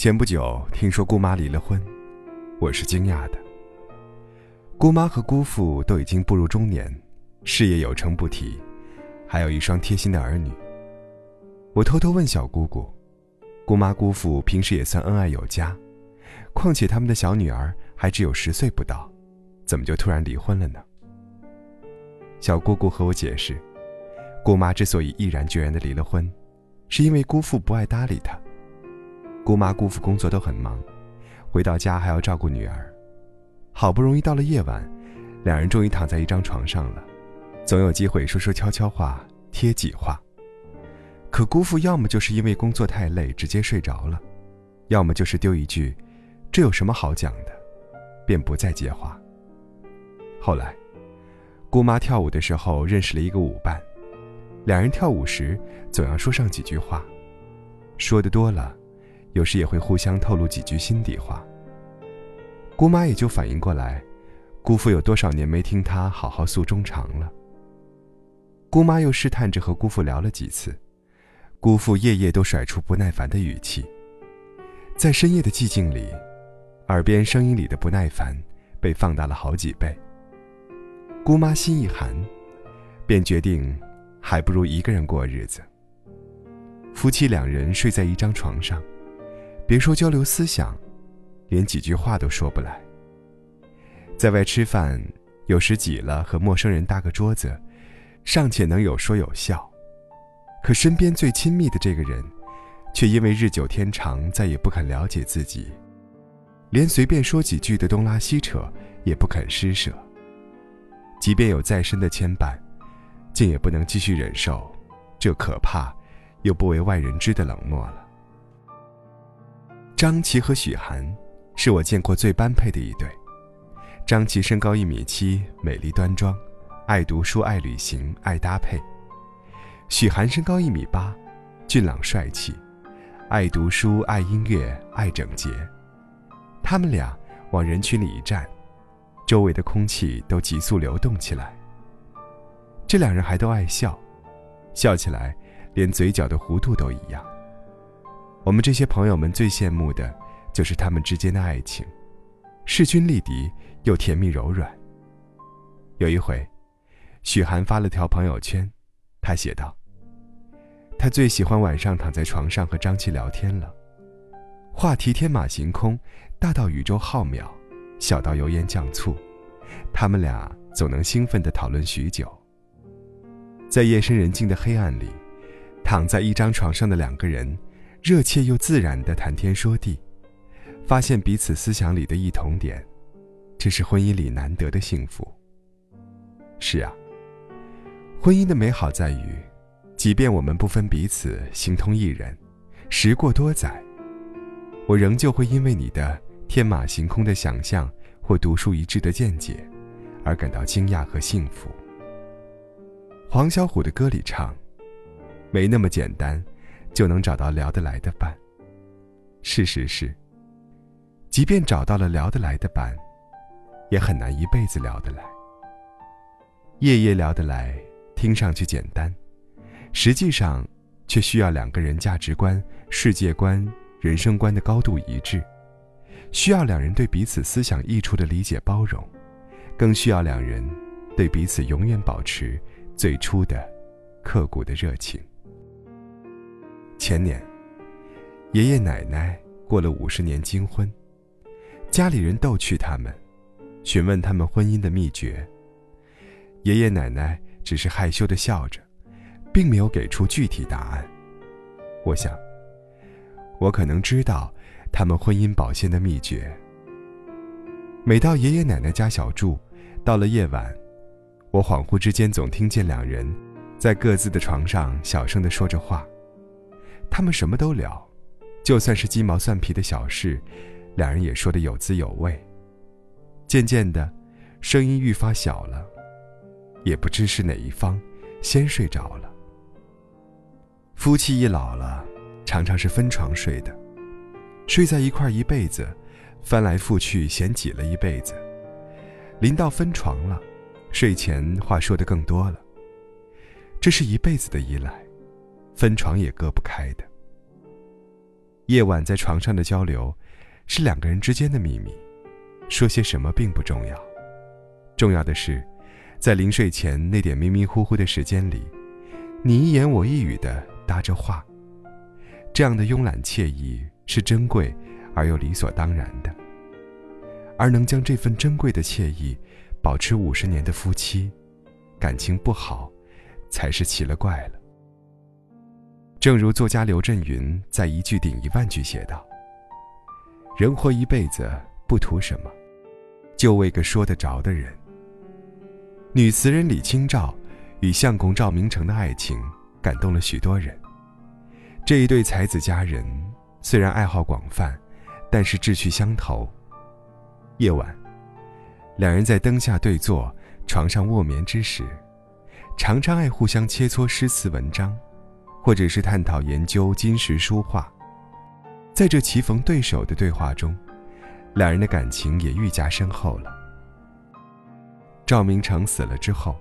前不久听说姑妈离了婚，我是惊讶的。姑妈和姑父都已经步入中年，事业有成不提，还有一双贴心的儿女。我偷偷问小姑姑：“姑妈姑父平时也算恩爱有加，况且他们的小女儿还只有十岁不到，怎么就突然离婚了呢？”小姑姑和我解释：“姑妈之所以毅然决然的离了婚，是因为姑父不爱搭理她。”姑妈姑父工作都很忙，回到家还要照顾女儿，好不容易到了夜晚，两人终于躺在一张床上了，总有机会说说悄悄话、贴己话。可姑父要么就是因为工作太累直接睡着了，要么就是丢一句“这有什么好讲的”，便不再接话。后来，姑妈跳舞的时候认识了一个舞伴，两人跳舞时总要说上几句话，说的多了。有时也会互相透露几句心底话。姑妈也就反应过来，姑父有多少年没听她好好诉衷肠了。姑妈又试探着和姑父聊了几次，姑父夜夜都甩出不耐烦的语气。在深夜的寂静里，耳边声音里的不耐烦被放大了好几倍。姑妈心一寒，便决定，还不如一个人过日子。夫妻两人睡在一张床上。别说交流思想，连几句话都说不来。在外吃饭，有时挤了和陌生人搭个桌子，尚且能有说有笑，可身边最亲密的这个人，却因为日久天长再也不肯了解自己，连随便说几句的东拉西扯也不肯施舍。即便有再深的牵绊，竟也不能继续忍受这可怕又不为外人知的冷漠了。张琪和许涵，是我见过最般配的一对。张琪身高一米七，美丽端庄，爱读书，爱旅行，爱搭配。许涵身高一米八，俊朗帅气，爱读书，爱音乐，爱整洁。他们俩往人群里一站，周围的空气都急速流动起来。这两人还都爱笑，笑起来连嘴角的弧度都一样。我们这些朋友们最羡慕的，就是他们之间的爱情，势均力敌又甜蜜柔软。有一回，许涵发了条朋友圈，他写道：“他最喜欢晚上躺在床上和张琪聊天了，话题天马行空，大到宇宙浩渺，小到油盐酱醋，他们俩总能兴奋地讨论许久。在夜深人静的黑暗里，躺在一张床上的两个人。”热切又自然的谈天说地，发现彼此思想里的异同点，这是婚姻里难得的幸福。是啊，婚姻的美好在于，即便我们不分彼此，形同一人，时过多载，我仍旧会因为你的天马行空的想象或独树一帜的见解，而感到惊讶和幸福。黄小琥的歌里唱：“没那么简单。”就能找到聊得来的伴。事实是，即便找到了聊得来的伴，也很难一辈子聊得来。夜夜聊得来，听上去简单，实际上却需要两个人价值观、世界观、人生观的高度一致，需要两人对彼此思想益处的理解包容，更需要两人对彼此永远保持最初的刻骨的热情。前年，爷爷奶奶过了五十年金婚，家里人逗趣他们，询问他们婚姻的秘诀。爷爷奶奶只是害羞的笑着，并没有给出具体答案。我想，我可能知道他们婚姻保鲜的秘诀。每到爷爷奶奶家小住，到了夜晚，我恍惚之间总听见两人在各自的床上小声的说着话。他们什么都聊，就算是鸡毛蒜皮的小事，两人也说得有滋有味。渐渐的，声音愈发小了，也不知是哪一方先睡着了。夫妻一老了，常常是分床睡的，睡在一块一辈子，翻来覆去嫌挤了一辈子。临到分床了，睡前话说的更多了。这是一辈子的依赖。分床也隔不开的。夜晚在床上的交流，是两个人之间的秘密，说些什么并不重要，重要的是，在临睡前那点迷迷糊糊的时间里，你一言我一语的搭着话。这样的慵懒惬意是珍贵而又理所当然的，而能将这份珍贵的惬意保持五十年的夫妻，感情不好，才是奇了怪了。正如作家刘震云在《一句顶一万句》写道：“人活一辈子不图什么，就为个说得着的人。”女词人李清照与相公赵明诚的爱情感动了许多人。这一对才子佳人虽然爱好广泛，但是志趣相投。夜晚，两人在灯下对坐，床上卧眠之时，常常爱互相切磋诗词文章，或者是探讨研究金石书画。在这棋逢对手的对话中，两人的感情也愈加深厚了。赵明诚死了之后，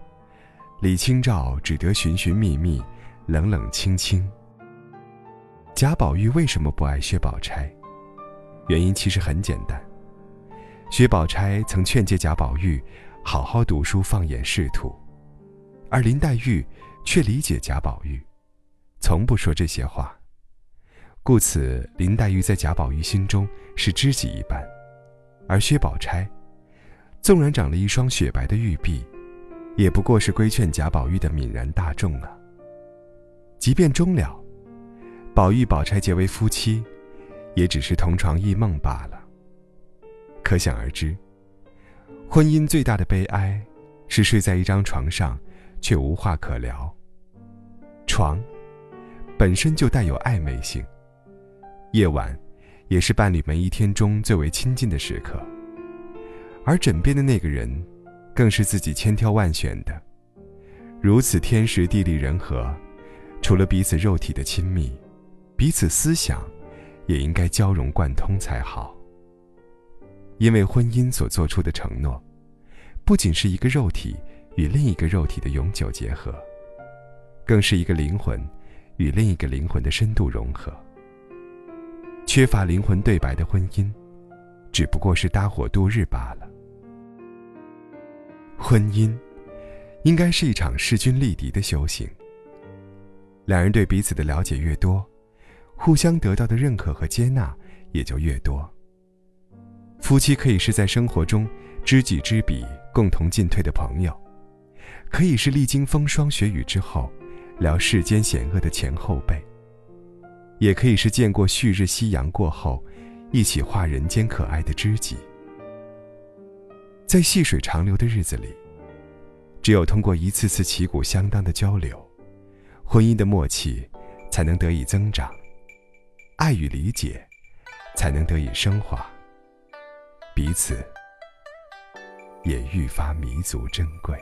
李清照只得寻寻觅觅，冷冷清清。贾宝玉为什么不爱薛宝钗？原因其实很简单。薛宝钗曾劝诫贾宝玉好好读书，放眼仕途，而林黛玉却理解贾宝玉，从不说这些话。故此，林黛玉在贾宝玉心中是知己一般，而薛宝钗，纵然长了一双雪白的玉臂，也不过是规劝贾宝玉的泯然大众啊。即便终了。宝玉、宝钗结为夫妻，也只是同床异梦罢了。可想而知，婚姻最大的悲哀，是睡在一张床上，却无话可聊。床，本身就带有暧昧性。夜晚，也是伴侣们一天中最为亲近的时刻。而枕边的那个人，更是自己千挑万选的。如此天时地利人和，除了彼此肉体的亲密。彼此思想，也应该交融贯通才好。因为婚姻所做出的承诺，不仅是一个肉体与另一个肉体的永久结合，更是一个灵魂与另一个灵魂的深度融合。缺乏灵魂对白的婚姻，只不过是搭伙度日罢了。婚姻，应该是一场势均力敌的修行。两人对彼此的了解越多。互相得到的认可和接纳也就越多。夫妻可以是在生活中知己知彼、共同进退的朋友，可以是历经风霜雪雨之后聊世间险恶的前后辈，也可以是见过旭日夕阳过后一起画人间可爱的知己。在细水长流的日子里，只有通过一次次旗鼓相当的交流，婚姻的默契才能得以增长。爱与理解，才能得以升华，彼此也愈发弥足珍贵。